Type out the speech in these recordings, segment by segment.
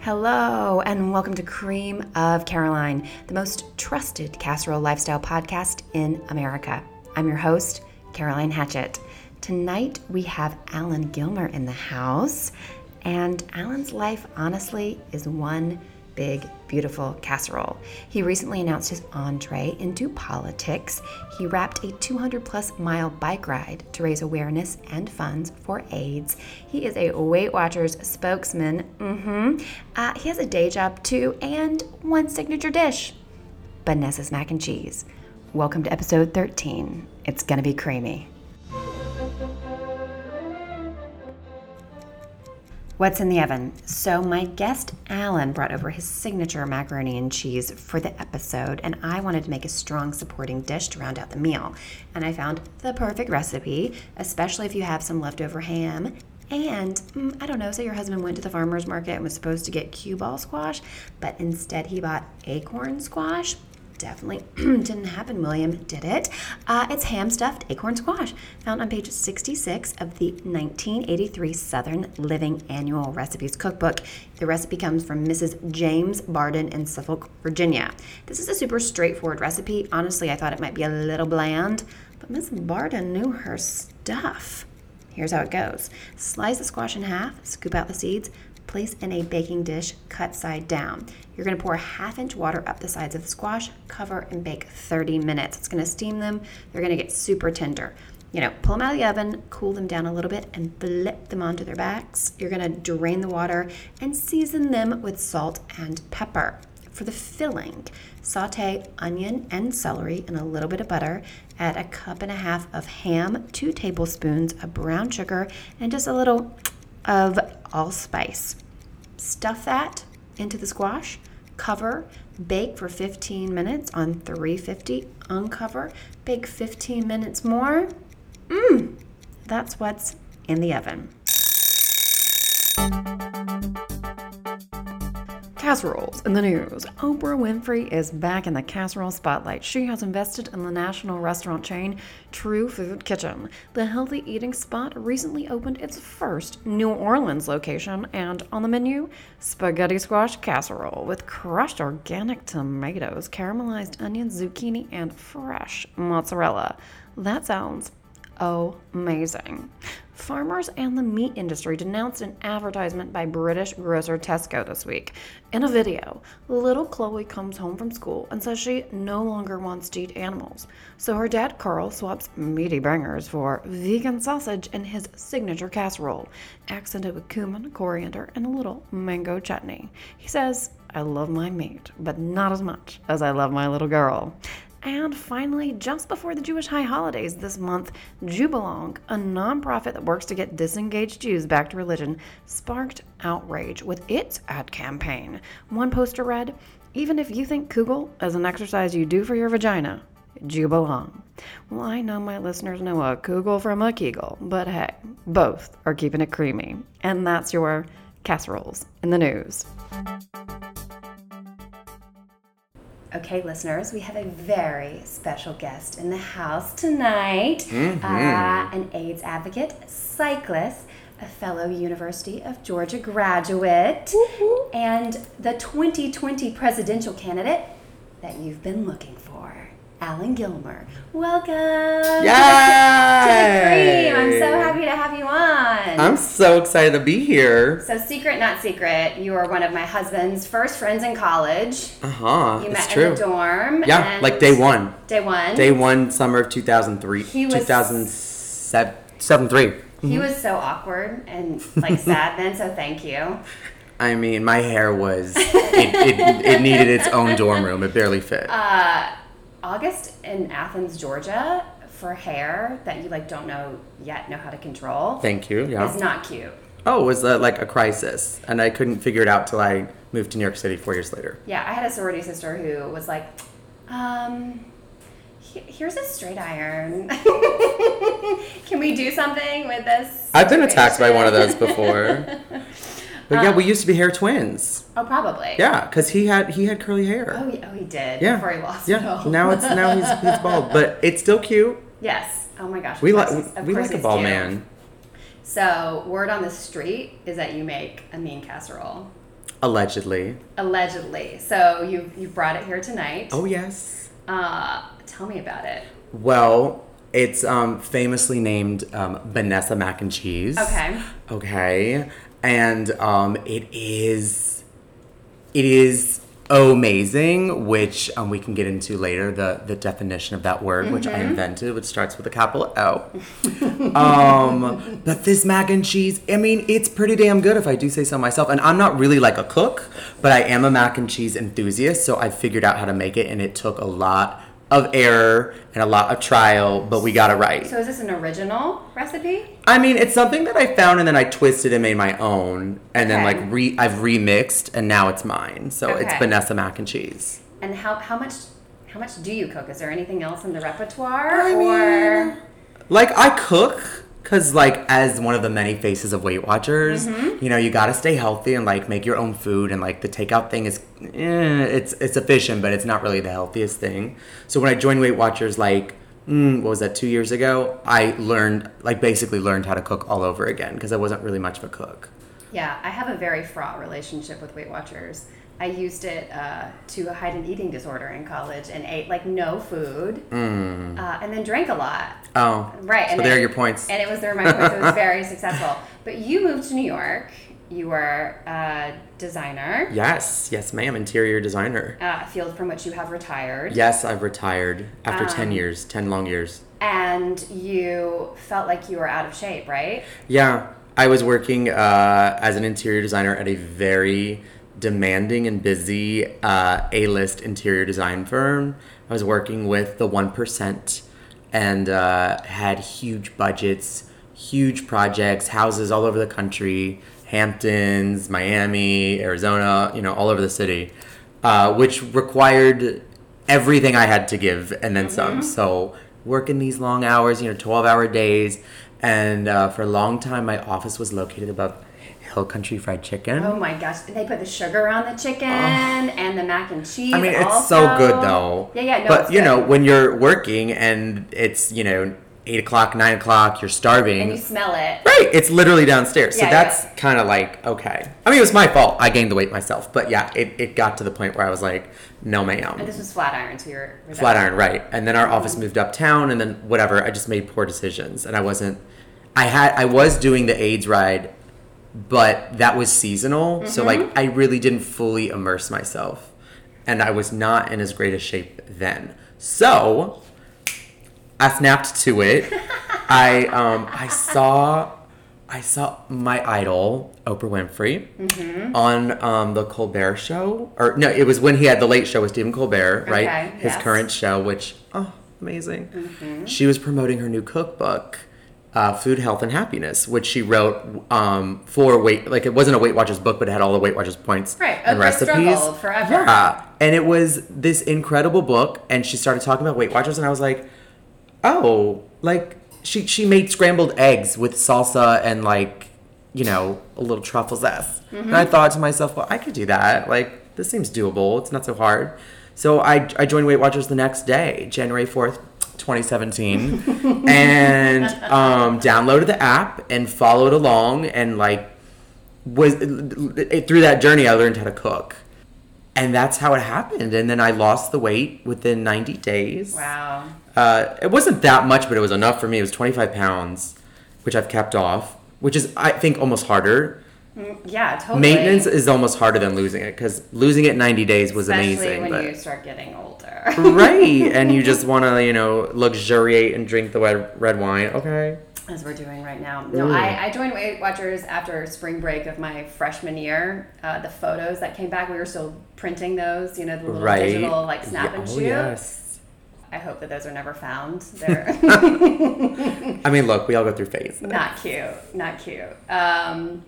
Hello, and welcome to Cream of Caroline, the most trusted casserole lifestyle podcast in America. I'm your host, Caroline Hatchett. Tonight we have Alan Gilmer in the house, and Alan's life, honestly, is one big, beautiful casserole. He recently announced his entree into politics. He wrapped a 200 plus mile bike ride to raise awareness and funds for AIDS. He is a Weight Watchers spokesman. Mm-hmm. Uh, he has a day job too, and one signature dish Vanessa's mac and cheese. Welcome to episode 13. It's gonna be creamy. What's in the oven? So, my guest Alan brought over his signature macaroni and cheese for the episode, and I wanted to make a strong supporting dish to round out the meal. And I found the perfect recipe, especially if you have some leftover ham. And mm, I don't know, say your husband went to the farmer's market and was supposed to get cue ball squash, but instead he bought acorn squash definitely didn't happen, William, did it? Uh, it's ham stuffed acorn squash, found on page 66 of the 1983 Southern Living Annual Recipes Cookbook. The recipe comes from Mrs. James Barden in Suffolk, Virginia. This is a super straightforward recipe. Honestly, I thought it might be a little bland, but Miss Barden knew her stuff. Here's how it goes slice the squash in half, scoop out the seeds, place in a baking dish cut side down. You're to pour a half inch water up the sides of the squash, cover, and bake 30 minutes. It's to steam them. They're to get super tender. You know, pull them out of the oven, cool them down a little bit, and flip them onto their backs. You're to drain the water and season them with salt and pepper. For the filling, saute onion and celery in a little bit of butter. Add a cup and a half of ham, two tablespoons of brown sugar, and just a little of allspice. Stuff that into the squash, cover, bake for 15 minutes on 350, uncover, bake 15 minutes more. Mmm, that's what's in the oven. Casseroles in the news. Oprah Winfrey is back in the casserole spotlight. She has invested in the national restaurant chain True Food Kitchen. The healthy eating spot recently opened its first New Orleans location, and on the menu, spaghetti squash casserole with crushed organic tomatoes, caramelized onions, zucchini, and fresh mozzarella. That sounds amazing. Farmers and the meat industry denounced an advertisement by British grocer Tesco this week. In a video, little Chloe comes home from school and says she no longer wants to eat animals. So her dad Carl swaps meaty bangers for vegan sausage in his signature casserole, accented with cumin, coriander, and a little mango chutney. He says, I love my meat, but not as much as I love my little girl. And finally, just before the Jewish high holidays this month, JewBelong, a nonprofit that works to get disengaged Jews back to religion, sparked outrage with its ad campaign. One poster read, Even if you think Kugel is an exercise you do for your vagina, JewBelong. Well, I know my listeners know a Kugel from a Kegel, but hey, both are keeping it creamy. And that's your casseroles in the news. Okay, listeners, we have a very special guest in the house tonight Mm-hmm. uh, an AIDS advocate, cyclist, a fellow University of Georgia graduate, and the 2020 presidential candidate that you've been looking for, Alan Gilmer. Welcome to the. I'm so happy to have you on. I'm so excited to be here. so, secret, not secret, you were one of my husband's first friends in college. Uh huh. You It's met true. in the dorm. Yeah, like day one. Day one. Day one, summer of 2003. He was- 2007. 2003. He was so awkward and like sad then, so thank you. I mean, my hair was, it, it, it needed its own dorm room. It barely fit. Uh, August in Athens, Georgia, for hair that you like don't know yet know how to control Thank you. Yeah. is not cute. Oh, it was uh, like a crisis. And I couldn't figure it out till I moved to New York City four years later. Yeah, I had a sorority sister who was like, um, he- here's a straight iron. Can we do something with this? I've been attacked by one of those before. But yeah, we used to be hair twins. oh, probably. Yeah, because he had he had curly hair. Oh, he, oh, he did. Yeah. Before he lost it Yeah. all. Now it's now he's he's bald, but it's still cute. Yes. Oh my gosh. We like of we like a ball cute. man. So, word on the street is that you make a mean casserole. Allegedly. Allegedly. So, you you brought it here tonight. Oh yes. Uh, tell me about it. Well, it's um, famously named um, Vanessa mac and cheese. Okay. Okay. And um, it is it is amazing, which um, we can get into later the the definition of that word, which I invented, which starts with a capital O. um, but this mac and cheese, I mean, it's pretty damn good if I do say so myself. And I'm not really like a cook, but I am a mac and cheese enthusiast, so I figured out how to make it, and it took a lot of error and a lot of trial, but we got it right. So, is this an original recipe? I mean, it's something that I found and then I twisted and made my own, and then Okay. like re I've remixed and now it's mine. So it's Vanessa mac and cheese. And how how much how much do you cook? Is there anything else in the repertoire I or mean- Like I cook because like as one of the many faces of Weight Watchers, Mm-hmm. you know, you gotta stay healthy and like make your own food, and like the takeout thing is, eh, it's it's efficient, but it's not really the healthiest thing. So when I joined Weight Watchers, like. Mm, what was that? Two years ago, I learned, like, basically learned how to cook all over again because I wasn't really much of a cook. Yeah, I have a very fraught relationship with Weight Watchers. I used it uh, to hide an eating disorder in college and ate like no food, uh, and then drank a lot. Oh, Right. Mm. So and there it- are your points. And it was there my points. It was very successful. But you moved to New York. You were a designer, Yes, yes, ma'am. Interior designer. uh, a field from which you have retired. Yes, I've retired after 10 Um, years, 10 long years. And you felt like you were out of shape, right? Yeah, I was working uh, as an interior designer at a very demanding and busy uh, A list interior design firm. I was working with the 1% and uh, had huge budgets, huge projects, houses all over the country Hamptons, Miami, Arizona, you know, all over the city, uh, which required everything I had to give and then some. So working these long hours, you know, 12 hour days. And uh, for a long time, my office was located above Hill Country Fried Chicken. Oh my gosh! They put the sugar on the chicken and the mac and cheese. I mean, it's also. so good though. Yeah, yeah, no. but you good. know, when you're working and it's you know eight o'clock, nine o'clock, you're starving. and you smell it. Right, it's literally downstairs. So Yeah, that's yeah. kind of like okay. I mean, it was my fault. I gained the weight myself, but yeah, it, it got to the point where I was like, no, ma'am. And this was Flatiron, so you're Flatiron, right? And then our office moved uptown, and then whatever. I just made poor decisions, and I wasn't. I had I was doing the AIDS ride, but that was seasonal, so like I really didn't fully immerse myself, and I was not in as great a shape then. So I snapped to it. I um I saw I saw my idol Oprah Winfrey on um, the Colbert Show, or no, it was when he had the Late Show with Stephen Colbert, right? Okay, His yes. current show, which oh amazing. She was promoting her new cookbook. Uh, food, health, and happiness, which she wrote um, for weight. Like it wasn't a Weight Watchers book, but it had all the Weight Watchers points Right, and recipes. forever. Yeah, and it was this incredible book. And she started talking about Weight Watchers, and I was like, oh, like she she made scrambled eggs with salsa and like you know a little truffle zest. And I thought to myself, well, I could do that. Like this seems doable. It's not so hard. So I I joined Weight Watchers the next day, January fourth. 2017 and um, downloaded the app and followed along and like was through that journey i learned how to cook and that's how it happened and then i lost the weight within 90 days Wow. uh, it wasn't that much, but it was enough for me. It was 25 pounds, which I've kept off, which is, I think, almost harder. Yeah, totally. Maintenance is almost harder than losing it because losing it 90 days was Especially amazing. when but you start getting older. right, and you just want to, you know, luxuriate and drink the red, red wine. Okay. As we're doing right now. No. I, I joined Weight Watchers after spring break of my freshman year. Uh, the photos that came back, we were still printing those, you know, the little Right. digital like snap Yeah, and oh, shoot. yes. I hope that those are never found. They're I mean, look, we all go through phases. not cute. Not cute. Um,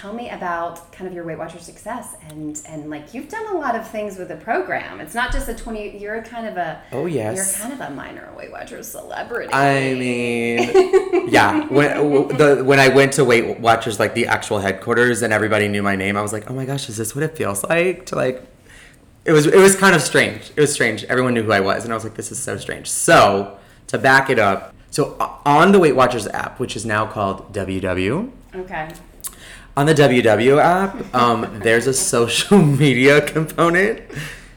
tell me about kind of your Weight Watcher success and and like you've done a lot of things with the program. It's not just a twenty. You're kind of a Oh, yes. You're kind of a minor Weight Watchers celebrity. I mean, yeah. When the when I went to Weight Watchers, like the actual headquarters, and everybody knew my name, I was like, oh my gosh, is this what it feels like to like? It was it was kind of strange. It was strange. Everyone knew who I was, and I was like, this is so strange. So to back it up, So on the Weight Watchers app, which is now called WW, Okay. On the WW app, um, there's a social media component.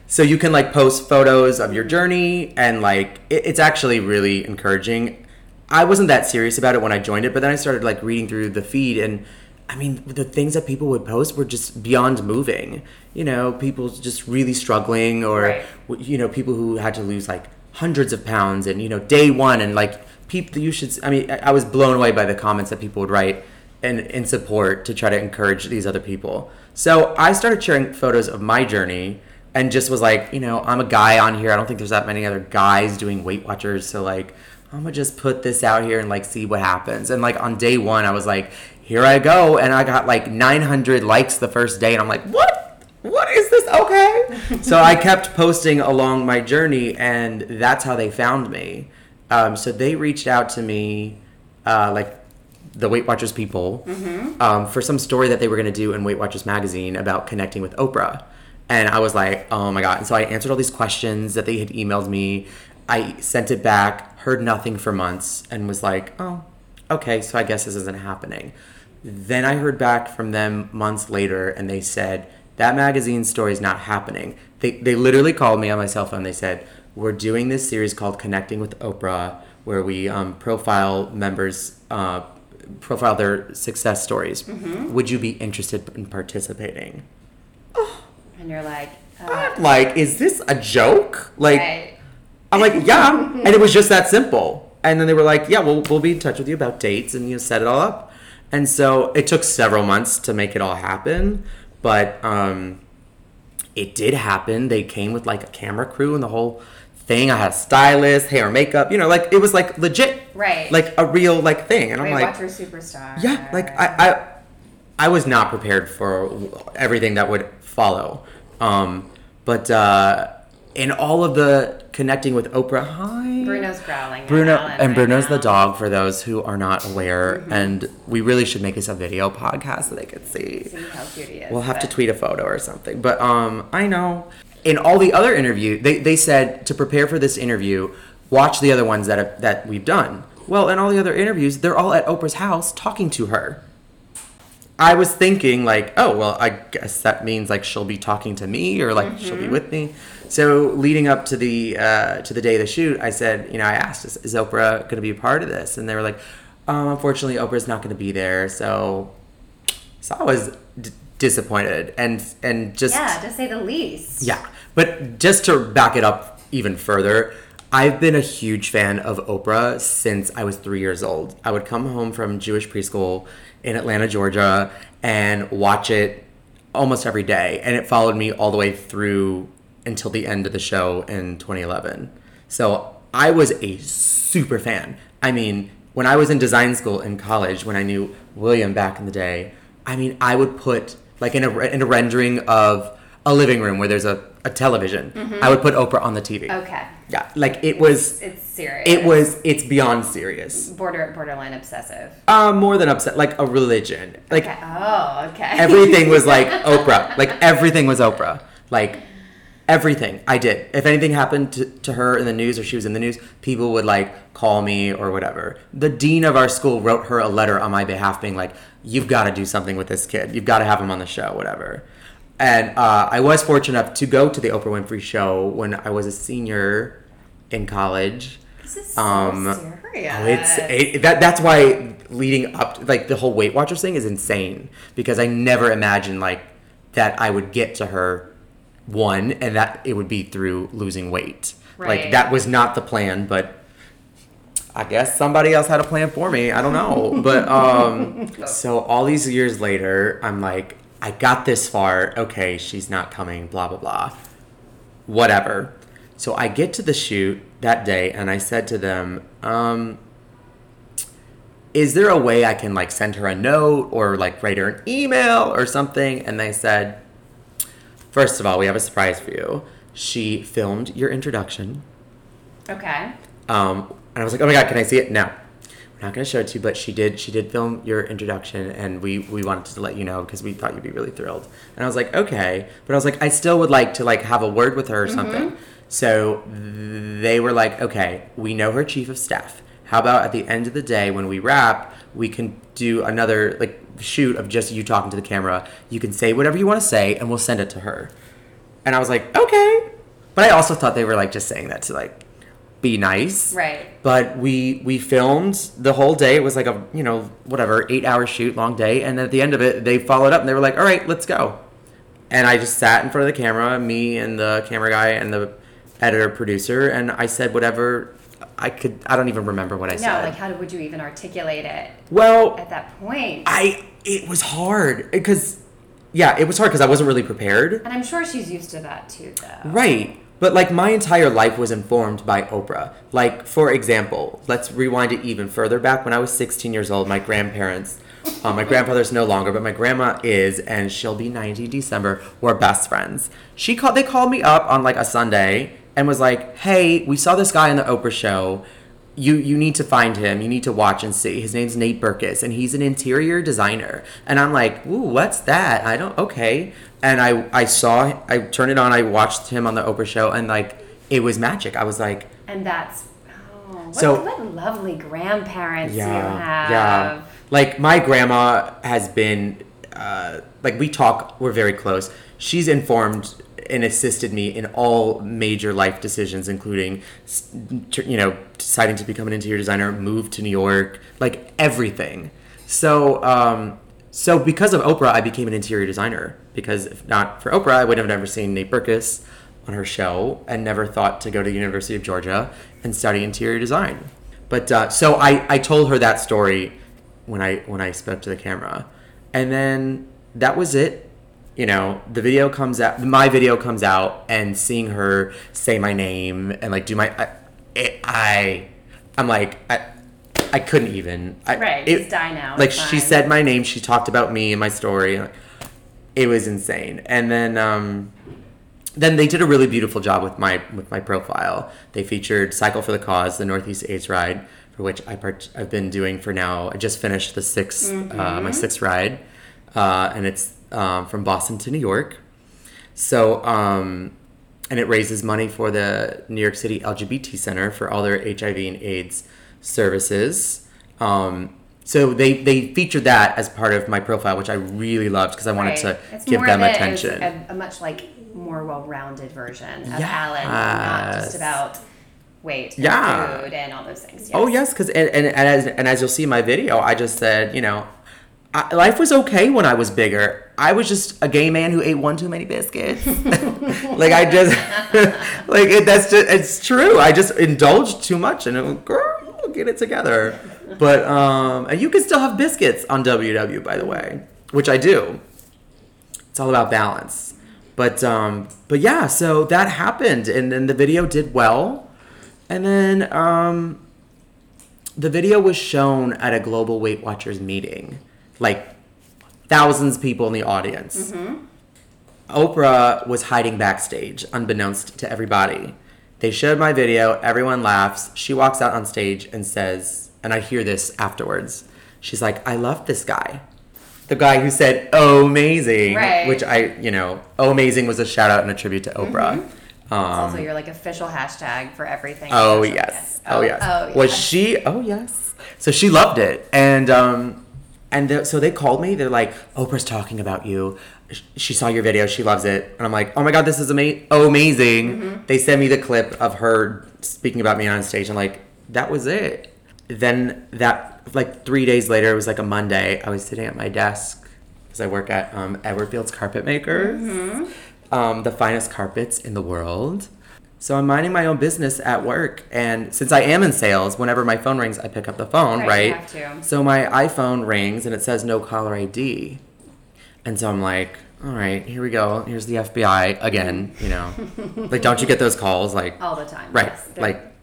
So you can like post photos of your journey, and like it, it's actually really encouraging. I wasn't that serious about it when I joined it, but then I started like reading through the feed, and I mean, the things that people would post were just beyond moving. You know, people just really struggling, or Right. you know, people who had to lose like hundreds of pounds, and you know, day one, and like people, you should. I mean, I was blown away by the comments that people would write and in support to try to encourage these other people. So I started sharing photos of my journey and just was like, you know, I'm a guy on here. I don't think there's that many other guys doing Weight Watchers. So like, I'm gonna just put this out here and like see what happens. And like on day one, I was like, here I go, and I got like 900 likes the first day, and I'm like, what? What is this? Okay. so I kept posting along my journey, and that's how they found me. Um, so they reached out to me, uh, like the Weight Watchers people, um, for some story that they were going to do in Weight Watchers magazine about connecting with Oprah. And I was like, oh my God. And so I answered all these questions that they had emailed me. I sent it back, heard nothing for months, and was like, oh, okay, so I guess this isn't happening. Then I heard back from them months later, and they said, that magazine story is not happening. They, they literally called me on my cell phone. They said, we're doing this series called Connecting with Oprah, where we um, profile members, uh, profile their success stories. Would you be interested in participating? And you're like, uh, like, is this a joke? Like, right. I'm like, yeah. and it was just that simple. And then they were like, yeah, we'll, we'll be in touch with you about dates and you know, set it all up. And so it took several months to make it all happen. But um, it did happen. They came with like a camera crew and the whole thing. I had a stylist, hair makeup, you know, like it was like legit. Right. Like a real like thing. And I'm like, Watcher superstar. yeah, like I, I, I was not prepared for everything that would follow. Um, but uh, in all of the connecting with Oprah, hi, Bruno's growling. Bruno, and right Bruno's the dog for those who are not aware, Mm-hmm. and we really should make this a video podcast so they could see. See how cute he is. We'll have to tweet a photo or something. But um, I know. In all the other interview, they, they said to prepare for this interview, watch the other ones that have, that we've done. Well, in all the other interviews, they're all at Oprah's house talking to her. I was thinking like, oh well, I guess that means like she'll be talking to me or like she'll be with me. So leading up to the uh, to the day of the shoot, I said, you know, I asked, is, is Oprah going to be a part of this? And they were like, um, unfortunately, Oprah's not going to be there. So, so I was d- disappointed and and just Yeah, to say the least. yeah, but just to back it up even further, I've been a huge fan of Oprah since I was three years old. I would come home from Jewish preschool in Atlanta, Georgia, and watch it almost every day, and it followed me all the way through until the end of the show in 2011. So I was a super fan. I mean, when I was in design school in college, when I knew William back in the day, I mean, I would put like in a in a rendering of a living room where there's a, a television, mm-hmm. I would put Oprah on the TV. Okay. Yeah, like it was It's serious. it was it's beyond serious. border borderline obsessive. Uh, more than upset, like a religion. Like Okay. Oh, okay. everything was like Oprah. Like everything was Oprah. Like everything I did. If anything happened to, to her in the news or she was in the news, people would like call me or whatever. The dean of our school wrote her a letter on my behalf being like, you've got to do something with this kid. You've got to have him on the show, whatever. And uh, I was fortunate enough to go to the Oprah Winfrey show when I was a senior in college. this is so Um, serious. Oh, it's it, that. That's why leading up, like the whole Weight Watchers thing, is insane because I never imagined like that I would get to her one, and that it would be through losing weight. Right. Like that was not the plan, but I guess somebody else had a plan for me. I don't know, but um, so all these years later, I'm like, I got this far. Okay, she's not coming. Blah blah blah. Whatever. So I get to the shoot that day, and I said to them, um, "Is there a way I can like send her a note or like write her an email or something?" And they said, First of all, we have a surprise for you. She filmed your introduction. okay. Um, and I was like, oh my god, can I see it? No, we're not gonna show it to you, but she did. She did film your introduction, and we we wanted to let you know because we thought you'd be really thrilled. And I was like, okay, but I was like, I still would like to like have a word with her or something. So they were like, okay, we know her chief of staff how about at the end of the day when we wrap, we can do another like shoot of just you talking to the camera. You can say whatever you want to say, and we'll send it to her. And I was like, okay. But I also thought they were like just saying that to like be nice. Right. But we we filmed the whole day. It was like a you know whatever eight hour shoot, long day. And at the end of it, they followed up and they were like, all right, let's go. And I just sat in front of the camera, me and the camera guy and the editor producer, and I said whatever I could. I don't even remember what I said. No, said. like how would you even articulate it well, at that point? I it was hard because yeah, it was hard because I wasn't really prepared. and I'm sure she's used to that too, though. Right. But like my entire life was informed by Oprah. Like for example, let's rewind it even further back when I was 16 years old. My grandparents, uh, my grandfather's no longer, but my grandma is, and she'll be 90 December. We're best friends. She called. They called me up on like a Sunday and was like, "Hey, we saw this guy on the Oprah show." you you need to find him. You need to watch and see. His name's Nate Berkus, and he's an interior designer. And I'm like, ooh, what's that? I don't okay. And I I saw I turned it on. I watched him on the Oprah show, and like it was magic. I was like, And that's oh, what, So- what lovely grandparents you yeah, have. yeah. Like my grandma has been, uh, like we talk. We're very close. She's informed and assisted me in all major life decisions, including, you know, deciding to become an interior designer, move to New York, like everything. So, um, so because of Oprah, I became an interior designer. Because if not for Oprah, I would have never seen Nate Berkus on her show and never thought to go to the University of Georgia and study interior design. But uh, so I, I told her that story when I when I spoke to the camera, and then that was it. You know, the video comes out, my video comes out, and seeing her say my name and like do my, I, it, I I'm like I, I couldn't even. I, Right, it- just die now, Like she said my name, she talked about me and my story. It was insane, and then um, then they did a really beautiful job with my with my profile. They featured Cycle for the Cause, the Northeast AIDS ride, for which I part- I've been doing for now. I just finished the 6th uh, my sixth ride, uh, and it's um, from Boston to New York. So, um, and it raises money for the New York City LGBT Center for all their HIV and AIDS services. Um, so they they featured that as part of my profile, which I really loved because I wanted Right. to It's give them of it as attention. A, a much like more well-rounded version of Yes. Alan, not just about weight, and Yeah. food, and all those things. Oh yes, because and, and, and as and as you'll see in my video, I just said you know, I, life was okay when I was bigger. I was just a gay man who ate one too many biscuits. like I just like it, that's just it's true. I just indulged too much, and it, was, girl, get it together. But um, and you can still have biscuits on WW, by the way, which I do. It's all about balance. But um, but yeah, so that happened, and then the video did well, and then um, the video was shown at a global Weight Watchers meeting, like thousands of people in the audience. Oprah was hiding backstage, unbeknownst to everybody. They showed my video, everyone laughs. She walks out on stage and says, and I hear this afterwards. She's like, I love this guy. The guy who said, oh, amazing. Right. Which I, you know, oh, amazing was a shout out and a tribute to Oprah. It's Um, also your like official hashtag for everything. Oh yes. media. Oh, yes. Oh, Was she? Oh yes. So she loved it, and um, and so they called me. They're like, Oprah's talking about you. She saw your video. She loves it, and I'm like, oh my god, this is ama- oh, amazing. Mm-hmm. They sent me the clip of her speaking about me on stage, and like that was it. Then that like three days later, it was like a Monday. I was sitting at my desk because I work at um, Edward Fields Carpet Makers Mm-hmm. um, the finest carpets in the world. So I'm minding my own business at work, and since I am in sales, whenever my phone rings, I pick up the phone, Right, right? you have to. So my iPhone rings and it says no caller ID, and so I'm like, all right, here we go. Here's the FBI again. You know, like don't you get those calls? Like, all the time. right? Yes. Like,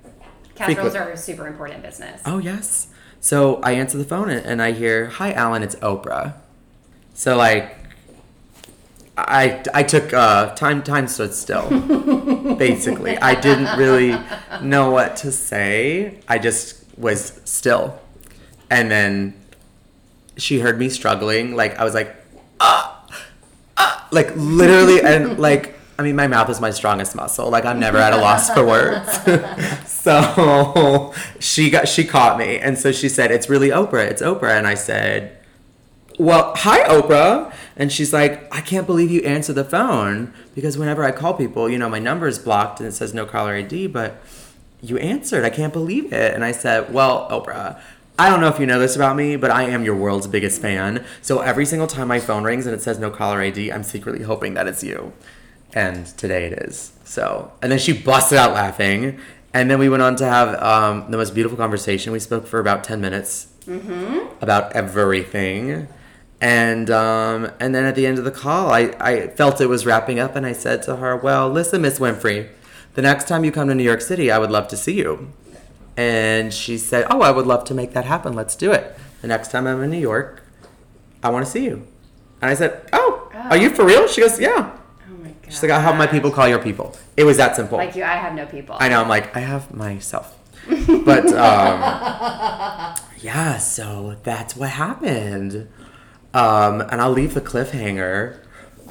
casseroles frequent- are a super important business. oh yes. So I answer the phone and I hear, "Hi, Alan, it's Oprah." So like, I I took uh, time time stood still. basically, I didn't really know what to say. I just was still, and then she heard me struggling. Like I was like, ah, ah, like literally, and like. I mean, my mouth is my strongest muscle. Like, I'm never at a loss for words. So she got she caught me, and so she said, "It's really Oprah. It's Oprah." And I said, "Well, hi, Oprah." And she's like, "I can't believe you answer the phone because whenever I call people, you know, my number is blocked and it says no caller ID, but you answered. I can't believe it." And I said, "Well, Oprah." I don't know if you know this about me, but I am your world's biggest fan. So every single time my phone rings and it says no caller ID, I'm secretly hoping that it's you. And today it is. So, and then she busted out laughing. And then we went on to have um, the most beautiful conversation. We spoke for about 10 minutes about everything. And um, and then at the end of the call, I, I felt it was wrapping up, and I said to her, Well, listen, Miss Winfrey, the next time you come to New York City, I would love to see you. And she said, Oh, I would love to make that happen. Let's do it. The next time I'm in New York, I want to see you. And I said, Oh, are you for real? She goes, Yeah. Oh my god. She's like, I'll have my people call your people. It was that simple. Like you, I have no people. I know. I'm like, I have myself. But um, yeah, so that's what happened. Um, and I'll leave the cliffhanger.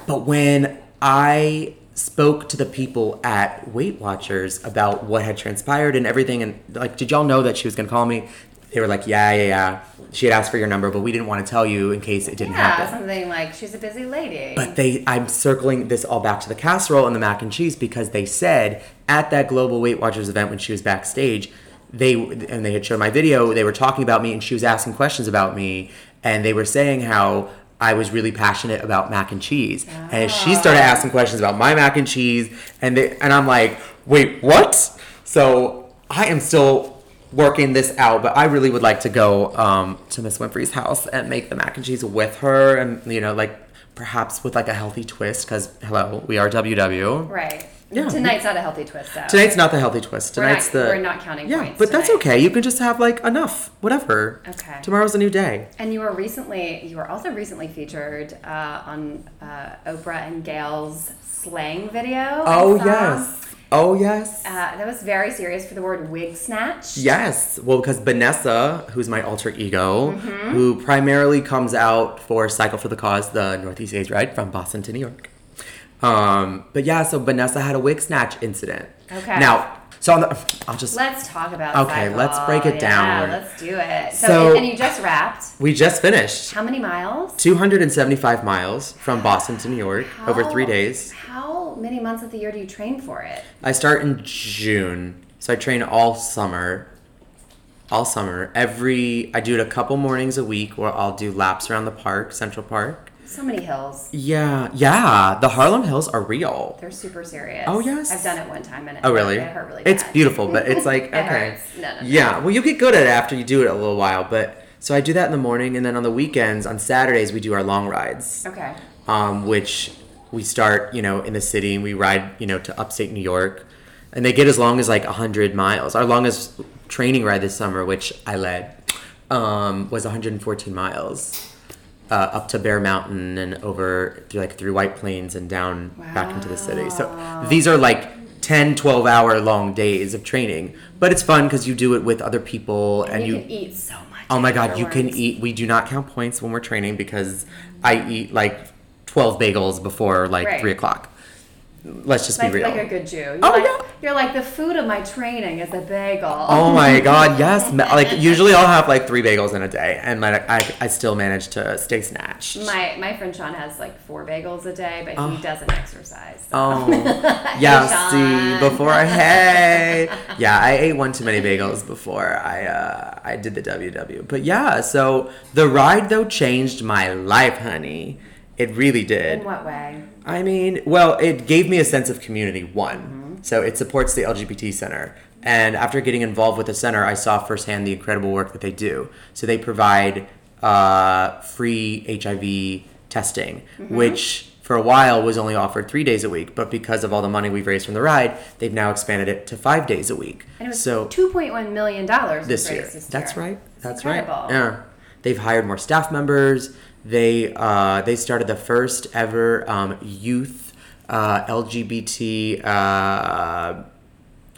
But when I spoke to the people at Weight Watchers about what had transpired and everything, and like, did y'all know that she was gonna call me? They were like, yeah, yeah, yeah. She had asked for your number, but we didn't want to tell you in case it didn't yeah, happen. something like she's a busy lady. But they, I'm circling this all back to the casserole and the mac and cheese because they said at that Global Weight Watchers event when she was backstage, they and they had shown my video. They were talking about me and she was asking questions about me, and they were saying how I was really passionate about mac and cheese. And she started asking questions about my mac and cheese, and they, and I'm like, wait, what? So I am still working this out, but I really would like to go um, to Miss Winfrey's house and make the mac and cheese with her, and you know, like perhaps with like a healthy twist, because hello, we are WW. right. Yeah. Tonight's not a healthy twist though. Tonight's not the healthy twist. We're not- Tonight's the we're not counting yeah, points but that's tonight. okay. You can just have like enough, whatever. Okay. Tomorrow's a new day. And you were recently, you were also recently featured uh, on uh, Oprah and Gail's slang video. Oh yes. Oh yes. Uh, that was very serious for the word wig snatch. Yes. Well, because Vanessa, who's my alter ego, Mm-hmm. who primarily comes out for Cycle for the Cause, the Northeast AIDS ride from Boston to New York. Um, but yeah, so Vanessa had a wig snatch incident. Okay. Now, so on the, I'll just. Let's talk about Okay, cycle. let's break it down. Yeah, let's do it. So, So- and you just wrapped. we just finished. How many miles? 275 miles from Boston to New York over three days. How many months of the year do you train for it? I start in June, so I train all summer. All summer. Every I do it a couple mornings a week where I'll do laps around the park, Central Park. So many hills. Yeah, yeah. The Harlem Hills are real. They're super serious. Oh, yes? I've done it one time and it, Oh really? it hurt really Bad. it's beautiful, but it's like It okay. hurts. No, no, no. Yeah, well, you get good at it after you do it a little while, but so I do that in the morning, and then on the weekends, on Saturdays, we do our long rides. Okay. um, which we start, you know, in the city and we ride, you know, to upstate New York. And they get as long as like 100 miles. Our longest training ride this summer, which I led, um, was 114 miles. Uh, up to Bear Mountain and over through like through White Plains and down back into the city. So these are like 10, 12 hour long days of training. But it's fun because you do it with other people and, And you, you can eat so much. Oh my god, you can eat. We do not count points when we're training because I eat like 12 bagels before like Right. 3 o'clock. Let's just Like, be real. like a good Jew. You're, Oh, like, yeah. you're like, the food of my training is a bagel. oh my god, yes. Like usually I'll have like 3 bagels in a day and my, I, I still manage to stay snatched. My, my friend Sean has like four bagels a day, but he doesn't exercise. so- Oh, yeah. Sean. See, before I hey, yeah, I ate one too many bagels before I uh, I did the WW. But yeah, so the ride though changed my life, honey. It really did. In what way? I mean, well, it gave me a sense of community, one. So it supports the LGBT Center. And after getting involved with the center, I saw firsthand the incredible work that they do. So they provide uh, free HIV testing, which for a while was only offered three days a week. But because of all the money we've raised from the ride, they've now expanded it to five days a week. And it was so $2.1 million this year. This That's right. That's incredible. right. Yeah. They've hired more staff members. They uh, they started the first ever um, youth uh, LGBT uh,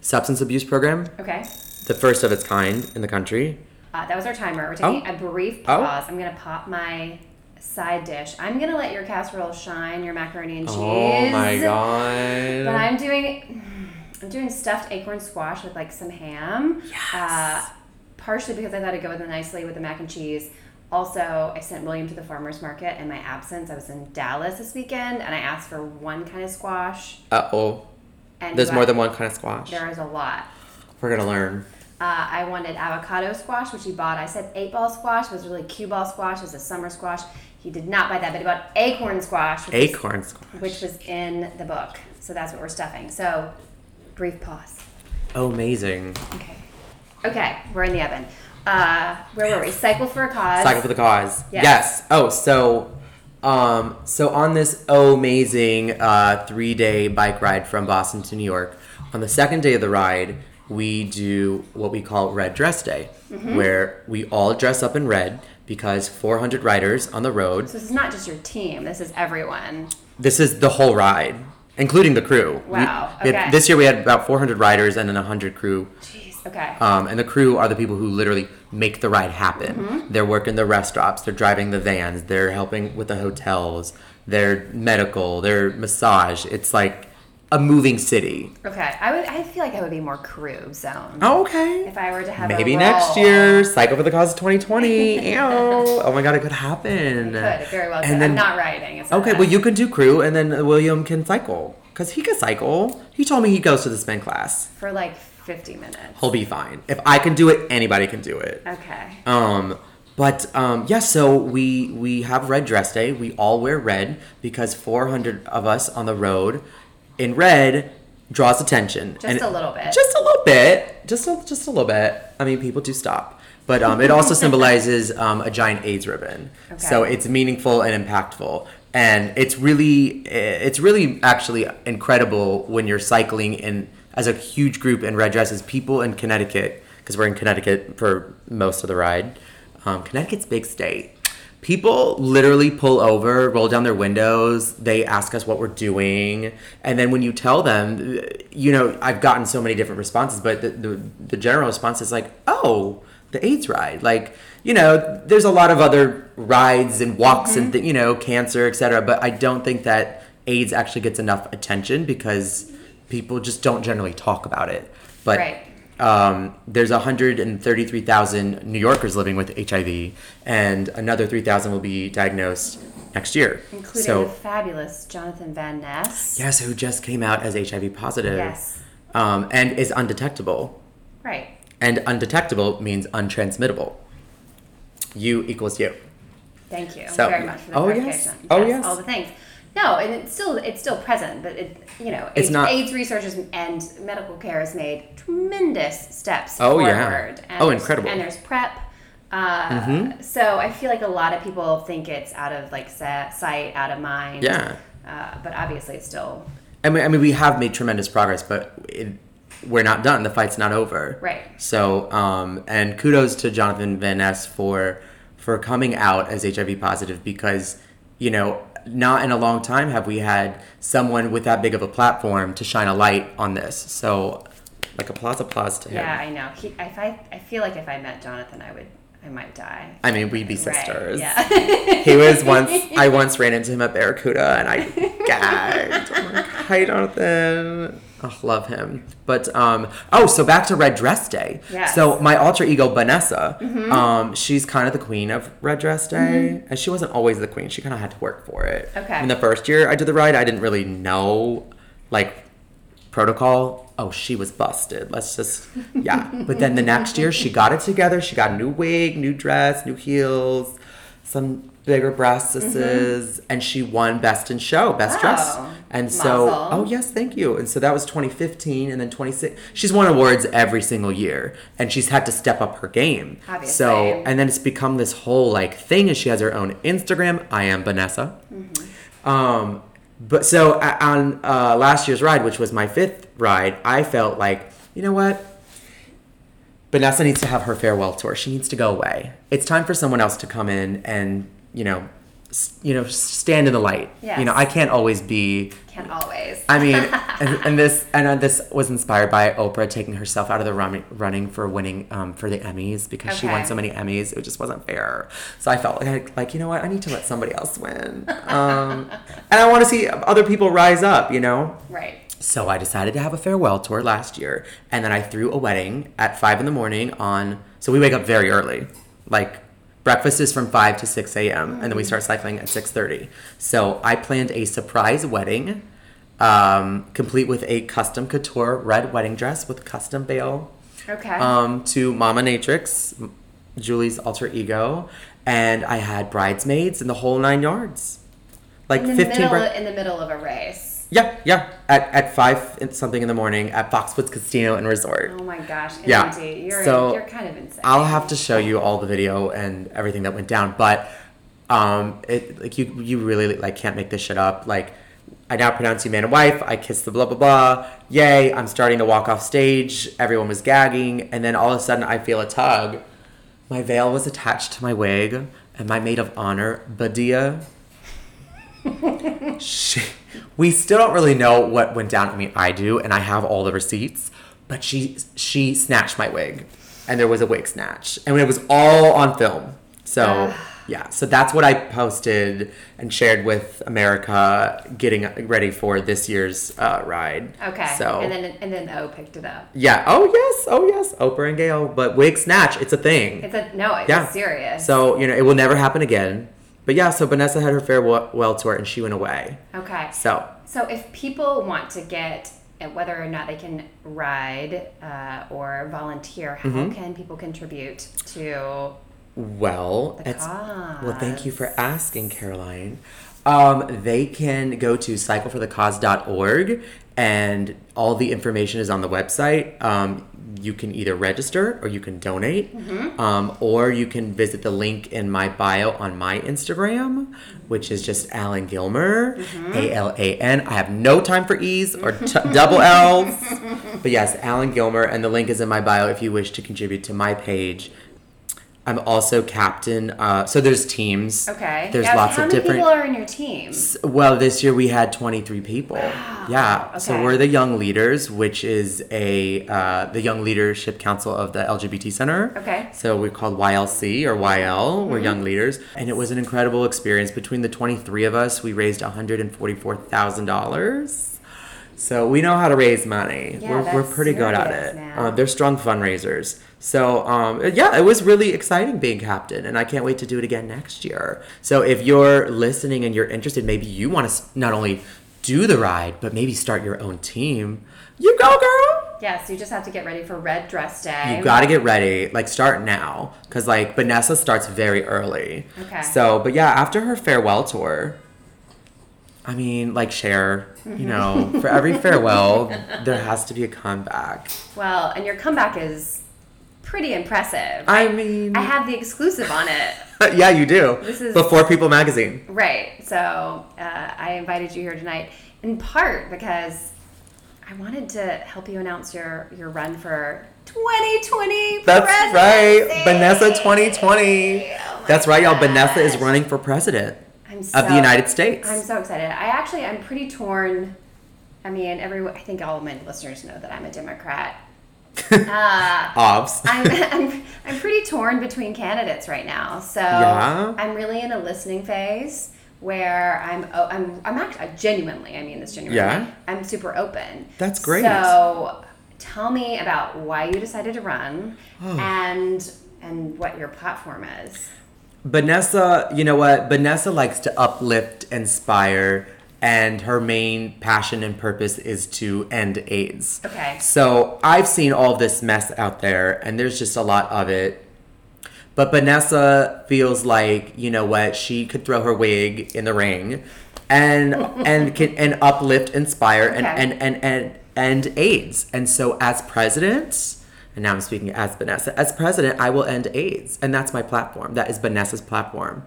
substance abuse program, Okay. the first of its kind in the country. Uh, that was our timer. We're taking Oh. a brief pause. Oh. pause. I'm going to pop my side dish. I'm going to let your casserole shine, your macaroni and cheese. Oh my god! But! I'm doing. I'm doing stuffed acorn squash with like some ham. Yes. Uh, partially because I thought it'd go with it nicely with the mac and cheese. Also, I sent William to the farmer's market in my absence. I was in Dallas this weekend and I asked for one kind of squash. Uh oh. There's more than one kind of squash. There is a lot. We're gonna learn. Uh, I wanted avocado squash, which he bought. I said eight ball squash was really cue ball squash, was a summer squash. He did not buy that, but he bought acorn squash, which, was, Acorn squash. which was in the book. So that's what we're stuffing. So, brief pause. Oh, amazing. Okay. Okay, we're in the oven. Uh, where were we? Cycle for a cause. Cycle for the cause. Yes. Yes. Oh, so, um, so on this amazing uh, three-day bike ride from Boston to New York, on the second day of the ride, we do what we call Red Dress Day, Mm-hmm. where we all dress up in red because 400 riders on the road. So this is not just your team. This is everyone. This is the whole ride, including the crew. We- Wow, it- okay. this year we had about 400 riders and then 100 crew. Jeez. Okay. Um, and the crew are the people who literally make the ride happen. Mm-hmm. They're working the rest stops, they're driving the vans, they're helping with the hotels, they're medical, they're massage. It's like a moving city. okay. I would. I feel like I would be more crew zone. Oh, okay. If I were to have Maybe next year, Cycle for the Cause of 2020. Oh my god, it could happen. Could very well. And could. then- I'm not riding. Okay, well, you can do crew, and then William can cycle. Because he can cycle. He told me he goes to the spin class. for like 50 minutes. He'll be fine. If I can do it, anybody can do it. Okay. Um, but um, yeah, so we we have red dress day. We all wear red because 400 of us on the road in red draws attention. Just a little bit. Just a little bit. Just a, just a little bit. I mean, people do stop. But um, it also symbolizes um, a giant AIDS ribbon. Okay. So it's meaningful and impactful. And it's really, it's really actually incredible when you're cycling in as a huge group in red dresses. People in Connecticut, because we're in Connecticut for most of the ride. Um, Connecticut's big state. People literally pull over, roll down their windows. They ask us what we're doing, and then when you tell them, you know, I've gotten so many different responses, but the the, the general response is like, "Oh, the AIDS ride." Like, you know, there's a lot of other rides and walks and th- you know, cancer, etc. But I don't think that AIDS actually gets enough attention because people just don't generally talk about it. But Right. um, there's 133,000 New Yorkers living with HIV, and another 3,000 will be diagnosed next year. Including so, the fabulous Jonathan Van Ness. yes, who just came out as HIV positive, Yes. um, and is undetectable. Right. And undetectable means untransmittable. U equals you. Thank you So- very much for the Oh, yes. Oh, yes. All the things. No, and it's still it's still present, but it you know It's AIDS, not- AIDS researchers and medical care has made tremendous steps Oh, forward. yeah. And Oh, incredible. Mm-hmm. And there's PrEP. Uh, So I feel like a lot of people think it's out of like sight, out of mind. Yeah. Uh, but obviously, it's still I mean, I mean, we have made tremendous progress, but it, we're not done. The fight's not over. Right. So, um, and kudos to Jonathan Van Ness for for coming out as HIV positive because, you know, not in a long time have we had someone with that big of a platform to shine a light on this. So, like applause, applause to him. yeah. I know. He, if I I feel like if I met Jonathan, I would I might die. I mean, we'd be Right, sisters. Yeah. He was once. I once ran into him at Barracuda, and I gagged. I'm like, Hi, Jonathan. Oh, love him. But um, oh, so back to Red Dress Day. Yes. So my alter ego Vanessa, um, she's kind of the queen of Red Dress Day, and she wasn't always the queen. She kind of had to work for it. Okay. In the first year I did the ride, I didn't really know, like, protocol. Oh, she was busted. Let's just yeah. But then the next year she got it together. She got a new wig, new dress, new heels, some bigger breasts, and she won best in show, best dress. Wow. And so, Mazel. oh yes, thank you. And so that was 2015, and then 26. She's won awards every single year, and she's had to step up her game. Obviously. So, and then it's become this whole like thing, and she has her own Instagram. I am Vanessa. Um, but so on uh, last year's ride, which was my fifth ride, I felt like, you know what? Vanessa needs to have her farewell tour. She needs to go away. It's time for someone else to come in and, you know, s- you know, stand in the light. You know, I can't always be. Can't always. I mean, and, and this and uh, this was inspired by Oprah taking herself out of the run, running for winning um, for the Emmys because she won so many Emmys. It just wasn't fair. So I felt like, like you know what, I need to let somebody else win, um, and I want to see other people rise up. You know, right. So I decided to have a farewell tour last year, and then I threw a wedding at five in the morning on. So we wake up very early, like breakfast is from five to six a.m. and then we start cycling at six thirty. So I planned a surprise wedding, um, complete with a custom couture red wedding dress with custom veil, Okay. um, to Mama Natrix, Julie's alter ego, and I had bridesmaids in the whole nine yards, like in the fifteen. middle, bri- in the middle of a race. Yeah, yeah. At, at five in- something in the morning at Foxwoods Casino and Resort. Oh my gosh, Yeah. You're So, you're kind of insane. I'll have to show you all the video and everything that went down, but um, it like you you really like can't make this shit up. Like I now pronounce you man and wife. I kiss the blah blah blah. Yay! I'm starting to walk off stage. Everyone was gagging, and then all of a sudden I feel a tug. My veil was attached to my wig, and my maid of honor, Badia. She, we still don't really know what went down. I mean, I do, and I have all the receipts. But she she snatched my wig, and there was a wig snatch, and it was all on film. So yeah, so that's what I posted and shared with America, getting ready for this year's uh, ride. Okay. So and then and then O picked it up. yeah. Oh yes. Oh yes. Oprah and Gail. But wig snatch, it's a thing. It's a no. It's yeah. serious. So you know it will never happen again. But yeah, so Vanessa had her farewell tour and she went away. okay. So So if people want to get uh, whether or not they can ride uh, or volunteer, how Mm-hmm. can people contribute to? Well, The it's well. Thank you for asking, Caroline. Um, they can go to cycleforthecause.org and all the information is on the website. Um, you can either register or you can donate, um, or you can visit the link in my bio on my Instagram, which is just Alan Gilmer, A L A N. I have no time for E's or t- double L's. But yes, Alan Gilmer, and the link is in my bio if you wish to contribute to my page. I'm also captain. Uh, so there's teams. Okay. There's Now, lots how of many different. people are in your team? well, this year we had 23 people. Yeah. Okay. So we're the Young Leaders, which is a uh, the Young Leadership Council of the LGBT Center. Okay. So we're called YLC or YL. We're Young Leaders, and it was an incredible experience. Between the 23 of us, we raised 144 thousand dollars. So we know how to raise money. Yeah, we're, we're pretty good at it. Uh, they're strong fundraisers. So um, yeah, it was really exciting being captain, and I can't wait to do it again next year. So if you're listening and you're interested, maybe you want to not only do the ride, but maybe start your own team. You go, girl. Yes, you just have to get ready for Red Dress Day. You got to get ready. Like start now, because like Vanessa starts very early. Okay. So, but yeah, after her farewell tour. I mean, like Cher, you know, for every farewell, there has to be a comeback. Well, and your comeback is pretty impressive. I mean, I have the exclusive on it. yeah, you do. This is- before People Magazine. Right. So uh, I invited you here tonight in part because I wanted to help you announce your, your run for 2020. That's right. Vanessa 2020. Oh That's right, y'all. Vanessa is running for president I'm of the United States. I'm so excited. I actually, I'm pretty torn. I mean, every I think all of my listeners know that I'm a Democrat. Uh, Obs. I'm, I'm, I'm pretty torn between candidates right now. So Yeah? I'm really in a listening phase where I'm oh, I'm I'm actually genuinely I mean this genuinely Yeah? I'm super open. That's great. So tell me about why you decided to run Oh. and and what your platform is. Vanessa, you know what? Vanessa likes to uplift, inspire, and her main passion and purpose is to end AIDS. Okay. So I've seen all this mess out there, and there's just a lot of it. But Vanessa feels like, you know what, she could throw her wig in the ring and and can and uplift, inspire, and, Okay. and, and, and end AIDS. And so as president, and now I'm speaking as Vanessa, as president, I will end AIDS. And that's my platform. That is Vanessa's platform.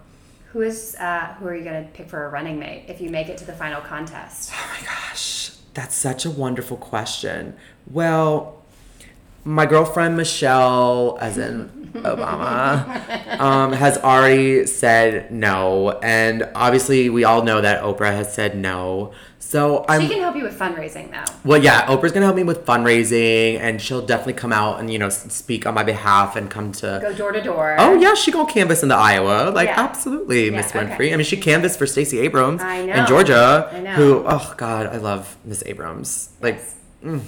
Who is uh, who are you going to pick for a running mate if you make it to the final contest? Oh my gosh, that's such a wonderful question. Well, my girlfriend Michelle, as in Obama, um, has already said no, and obviously we all know that Oprah has said no. So I'm She can help you with fundraising, though. well, yeah, Oprah's gonna help me with fundraising, and she'll definitely come out and you know speak on my behalf and come to. Go door to door. Oh yeah, she gonna canvass in the Iowa, like Yeah. absolutely, Yeah, Miss okay. Winfrey. I mean, she canvassed for Stacey Abrams I know. in Georgia, I know. who oh god, I love Miss Abrams. Like, Yes.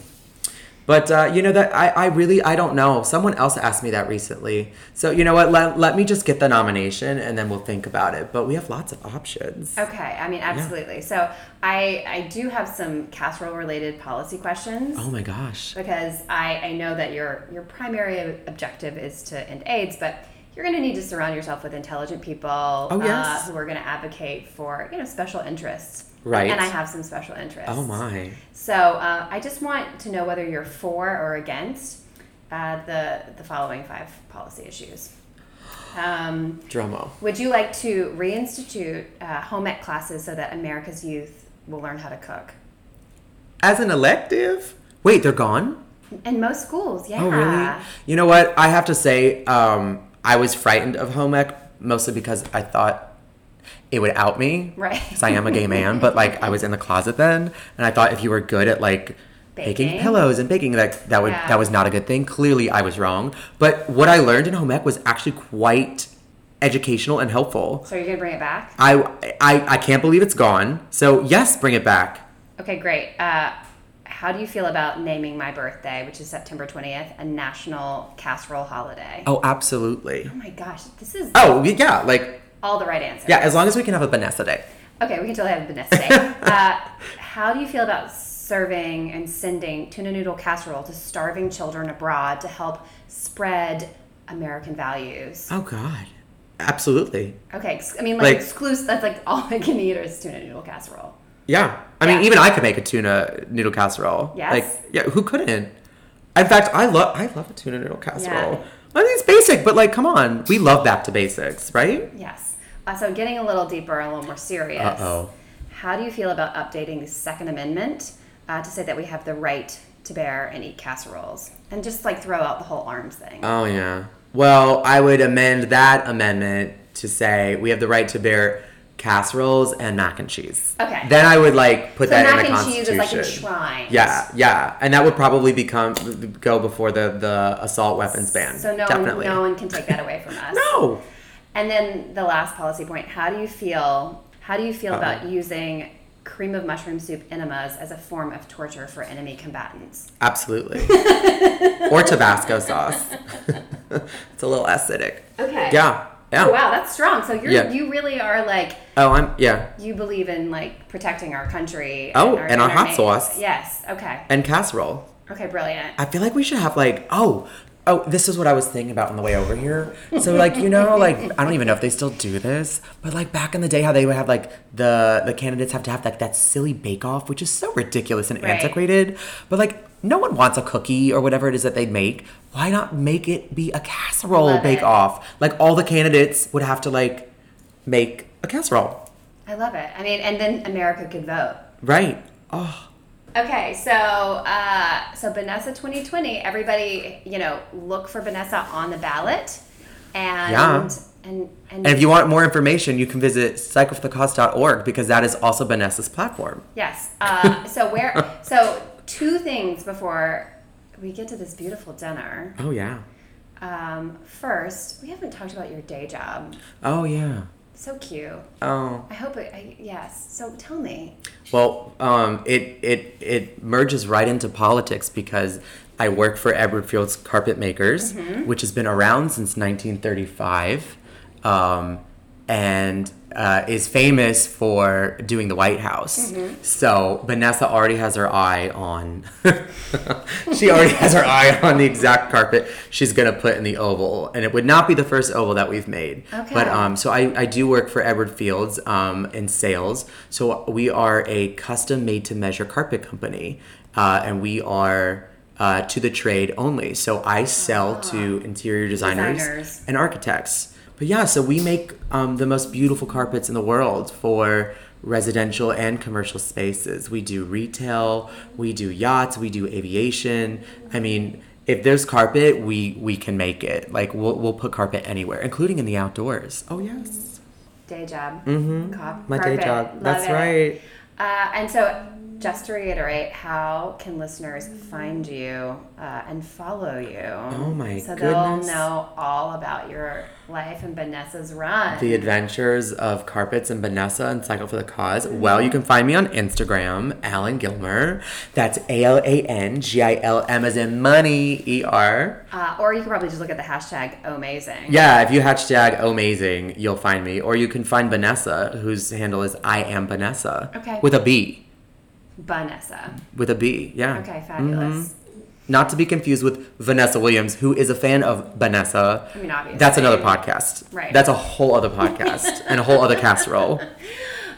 But uh, you know that I, I really I don't know. Someone else asked me that recently, so you know what? Let, let me just get the nomination and then we'll think about it. But we have lots of options. Okay, I mean, absolutely. So I I do have some casserole related policy questions. Oh my gosh. because I, I know that your your primary objective is to end AIDS, but you're going to need to surround yourself with intelligent people Oh, yes. uh, who are going to advocate for you know special interests. Right. And I have some special interests. Oh my. So uh, I just want to know whether you're for or against uh, the the following five policy issues. Um, would you like to reinstitute uh, home ec classes so that America's youth will learn how to cook? As an elective? Wait, they're gone? In most schools, yeah. Oh, really? You know what? I have to say, um, I was frightened of home ec mostly because I thought it would out me. Right. Because I am a gay man, but like I was in the closet then, and I thought if you were good at like baking, Baking. pillows and baking, that that would Yeah. that was not a good thing. Clearly, I was wrong. But what I learned in home ec was actually quite educational and helpful. So you're gonna bring it back? I I, I can't believe it's gone. So yes, bring it back. Okay, great. Uh, how do you feel about naming my birthday, which is September 20th, a national casserole holiday? Oh, absolutely. Oh my gosh, this is Oh yeah, like all the right answers. yeah. As long as we can have a Vanessa day. Okay, we can totally have a Vanessa day. uh, how do you feel about serving and sending tuna noodle casserole to starving children abroad to help spread American values? Oh God, absolutely. Okay, I mean, like, Like- exclusive, that's like all I can eat is tuna noodle casserole. Yeah, I mean, even I could make a tuna noodle casserole. Yes? Like, yeah, who couldn't? In fact, I love I love a tuna noodle casserole. Yeah. I mean, it's basic, but like, come on, we love back to basics, right? Yes. Uh, so getting a little deeper, a little more serious. Uh-oh. How do you feel about updating the Second Amendment uh, to say that we have the right to bear and eat casseroles, and just like throw out the whole arms thing? Oh yeah. Well, I would amend that amendment to say we have the right to bear casseroles and mac and cheese. Okay. Then I would like put so that mac in the constitution. Mac and cheese is like enshrined. Yeah, yeah, and that would probably become go before the the assault weapons ban. So no Definitely. one, no one can take that away from us. No. And then the last policy point: How do you feel? How do you feel about using cream of mushroom soup enemas as a form of torture for enemy combatants? Absolutely. or Tabasco sauce. it's a little acidic. Okay. Yeah. Yeah. Oh, wow, that's strong. So you're Yeah. you really are like Oh, I'm yeah. you believe in like protecting our country. Oh, and our hot na- sauce. Yes. Okay. And casserole. Okay. Brilliant. I feel like we should have like oh oh this is what I was thinking about on the way over here. So like you know like I don't even know if they still do this, but like back in the day how they would have like the the candidates have to have like that silly bake off, which is so ridiculous and Right. antiquated. But like no one wants a cookie or whatever it is that they make. Why not make it be a casserole Love bake it. off? Like all the candidates would have to like make a casserole. I love it. I mean, and then America could vote. Right. Oh. Okay, so uh, so Vanessa 2020, everybody, you know, look for Vanessa on the ballot, and Yeah. and and, And if you want more information, you can visit cycleforthecause.org because that is also Vanessa's platform. yes, uh, so where so two things before we get to this beautiful dinner. Oh yeah. Um, first, we haven't talked about your day job. Oh yeah. So cute. Oh. I hope it. I, yes. So tell me. Well, um, it it it merges right into politics because I work for Edward Fields Carpet Makers, which has been around since 1935, um, and uh, is famous for doing the White House. So Vanessa already has her eye on. she already has her eye on the exact carpet she's gonna put in the oval, and it would not be the first oval that we've made. Okay. But um, so I, I do work for Edward Fields um, in sales. So we are a custom made to measure carpet company, uh, and we are uh, to the trade only. So I sell to interior designers, Designers. and architects. But yeah, so we make um, the most beautiful carpets in the world for residential and commercial spaces. We do retail, we do yachts, we do aviation. I mean, if there's carpet, we we can make it. Like we'll we'll put carpet anywhere, including in the outdoors. Oh yes. Day job. Mm-hmm. Cop- My day job. Love That's it. right. Uh, and so, just to reiterate, how can listeners find you uh, and follow you? Oh my goodness. So they'll know all about your life and Vanessa's run. The Adventures of Carpets and Vanessa and Cycle for the Cause. Well, you can find me on Instagram, Alan Gilmer. That's A L A N G I L M as in money, E R. uh, or you can probably just look at the hashtag amazing. Yeah, if you hashtag amazing, you'll find me. Or you can find Vanessa, whose handle is I am Vanessa. Okay. With a B. Vanessa. With a B, yeah. Okay, fabulous. Not to be confused with Vanessa Williams, who is a fan of Vanessa. I mean, obviously. That's another podcast. Right. That's a whole other podcast and a whole other casserole.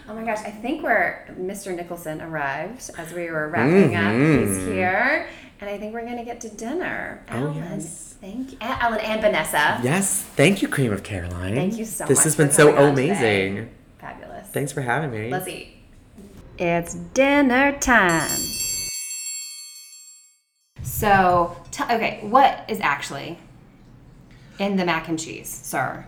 Oh my gosh, I think where Mr. Nicholson arrived as we were wrapping up. He's here. And I think we're going to get to dinner. Mm-hmm. Oh, Alan, yes. thank you. Alan and Vanessa. Yes, thank you, Cream of Caroline. Thank you so This much. This has been so on today. amazing. Fabulous. Thanks for having me. Let's eat. It's dinner time. So, t- okay, what is actually in the mac and cheese, sir?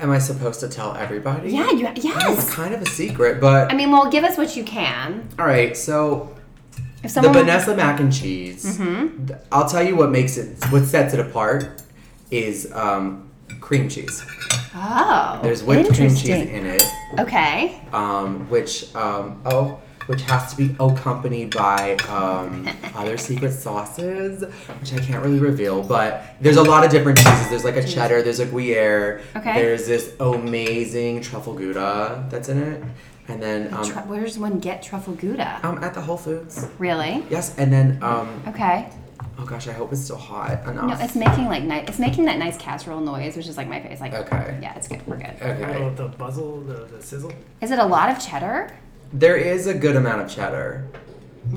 Am I supposed to tell everybody? Yeah, you yes. It's kind of a secret, but I mean, well, give us what you can. all right. So If someone the Vanessa mac and cheese. Mm-hmm. I'll tell you what makes it, what sets it apart, is um, cream cheese. Oh, There's whipped cream cheese in it, Okay. um, which um, oh, which has to be accompanied by um, other secret sauces, which I can't really reveal. But there's a lot of different cheeses. There's like a cheddar. There's a Gruyere. Okay. There's this amazing truffle gouda that's in it, and then um, Tru- where does one get truffle gouda? um at the Whole Foods. Really? Yes, and then um, Okay. oh gosh, I hope it's still hot enough. No, it's making like nice. It's making that nice casserole noise, which is like my face. Like, Okay. yeah, it's good. We're good. okay. little the buzzle, the, the sizzle. Is it a lot of cheddar? There is a good amount of cheddar.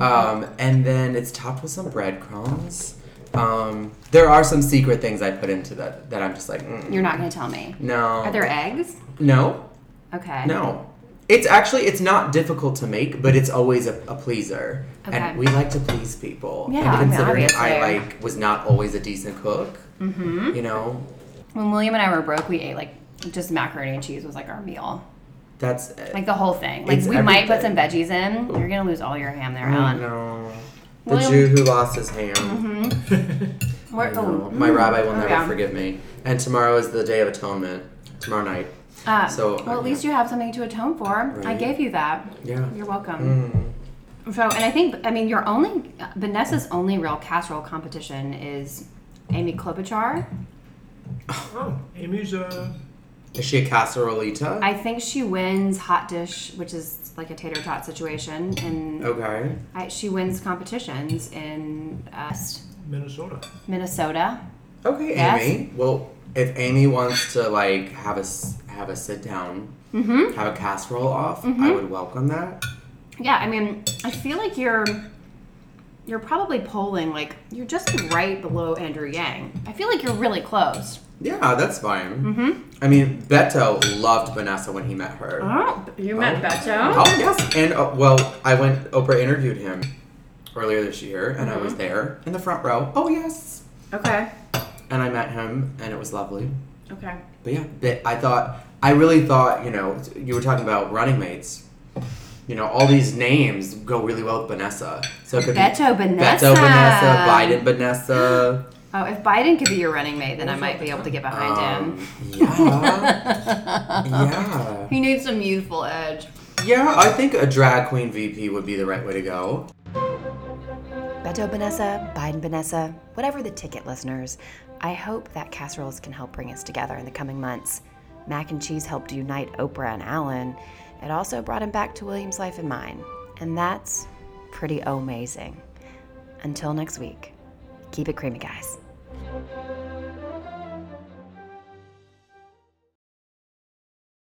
Um, and then it's topped with some breadcrumbs. Um, there are some secret things I put into that that I'm just like, mm, You're not gonna tell me. no. Are there eggs? No, Okay. no. It's actually it's not difficult to make, but it's always a, a pleaser, Okay. and we like to please people. Yeah, I and considering I obviously. like was not always a decent cook, mm-hmm. you know, When William and I were broke, we ate like just macaroni and cheese was like our meal, that's like the whole thing. Like It's we might put some veggies in. You're gonna lose all your ham there, Alan. no. The William- Jew who lost his ham. We're- I know. oh, My mm, rabbi will oh, never yeah. forgive me. And tomorrow is the Day of Atonement. Tomorrow night. Uh, So, well, at least you have something to atone for. I gave you that. Yeah. You're welcome. Mm. So, and I think, I mean, your only, Vanessa's only real casserole competition is Amy Klobuchar. Oh, Amy's uh, Is she a casserolita? I think she wins hot dish, which is like a tater tot situation, and okay. I, she wins competitions in uh, Minnesota. Minnesota. Okay, Yes. Amy. Well, if Amy wants to like have a s- have a sit down, Mm-hmm. have a casserole off, I would welcome that. Yeah, I mean, I feel like you're you're probably polling like you're just right below Andrew Yang. I feel like you're really close. Yeah, that's fine. Mm-hmm. I mean, Beto loved Vanessa when he met her. Oh, you met Beto? Oh yes, and uh, well, I went. Oprah interviewed him earlier this year, and I was Mm-hmm. there in the front row. Oh yes, Okay. and I met him, and it was lovely. Okay. But yeah, but I thought I really thought you know you were talking about running mates. You know, all these names go really well with Vanessa. So it could Beto be Vanessa. Beto Vanessa, Biden Vanessa. Oh, if Biden could be your running mate, then I might be able to get behind Um, him. yeah, yeah, He needs some youthful edge. yeah. I think a drag queen VP would be the right way to go. Beto Vanessa, Biden Vanessa, whatever the ticket, listeners, I hope that casseroles can help bring us together in the coming months. Mac and cheese helped unite Oprah and Alan. It also brought him back to William's life and mine. And that's pretty amazing. Until next week, keep it creamy, guys.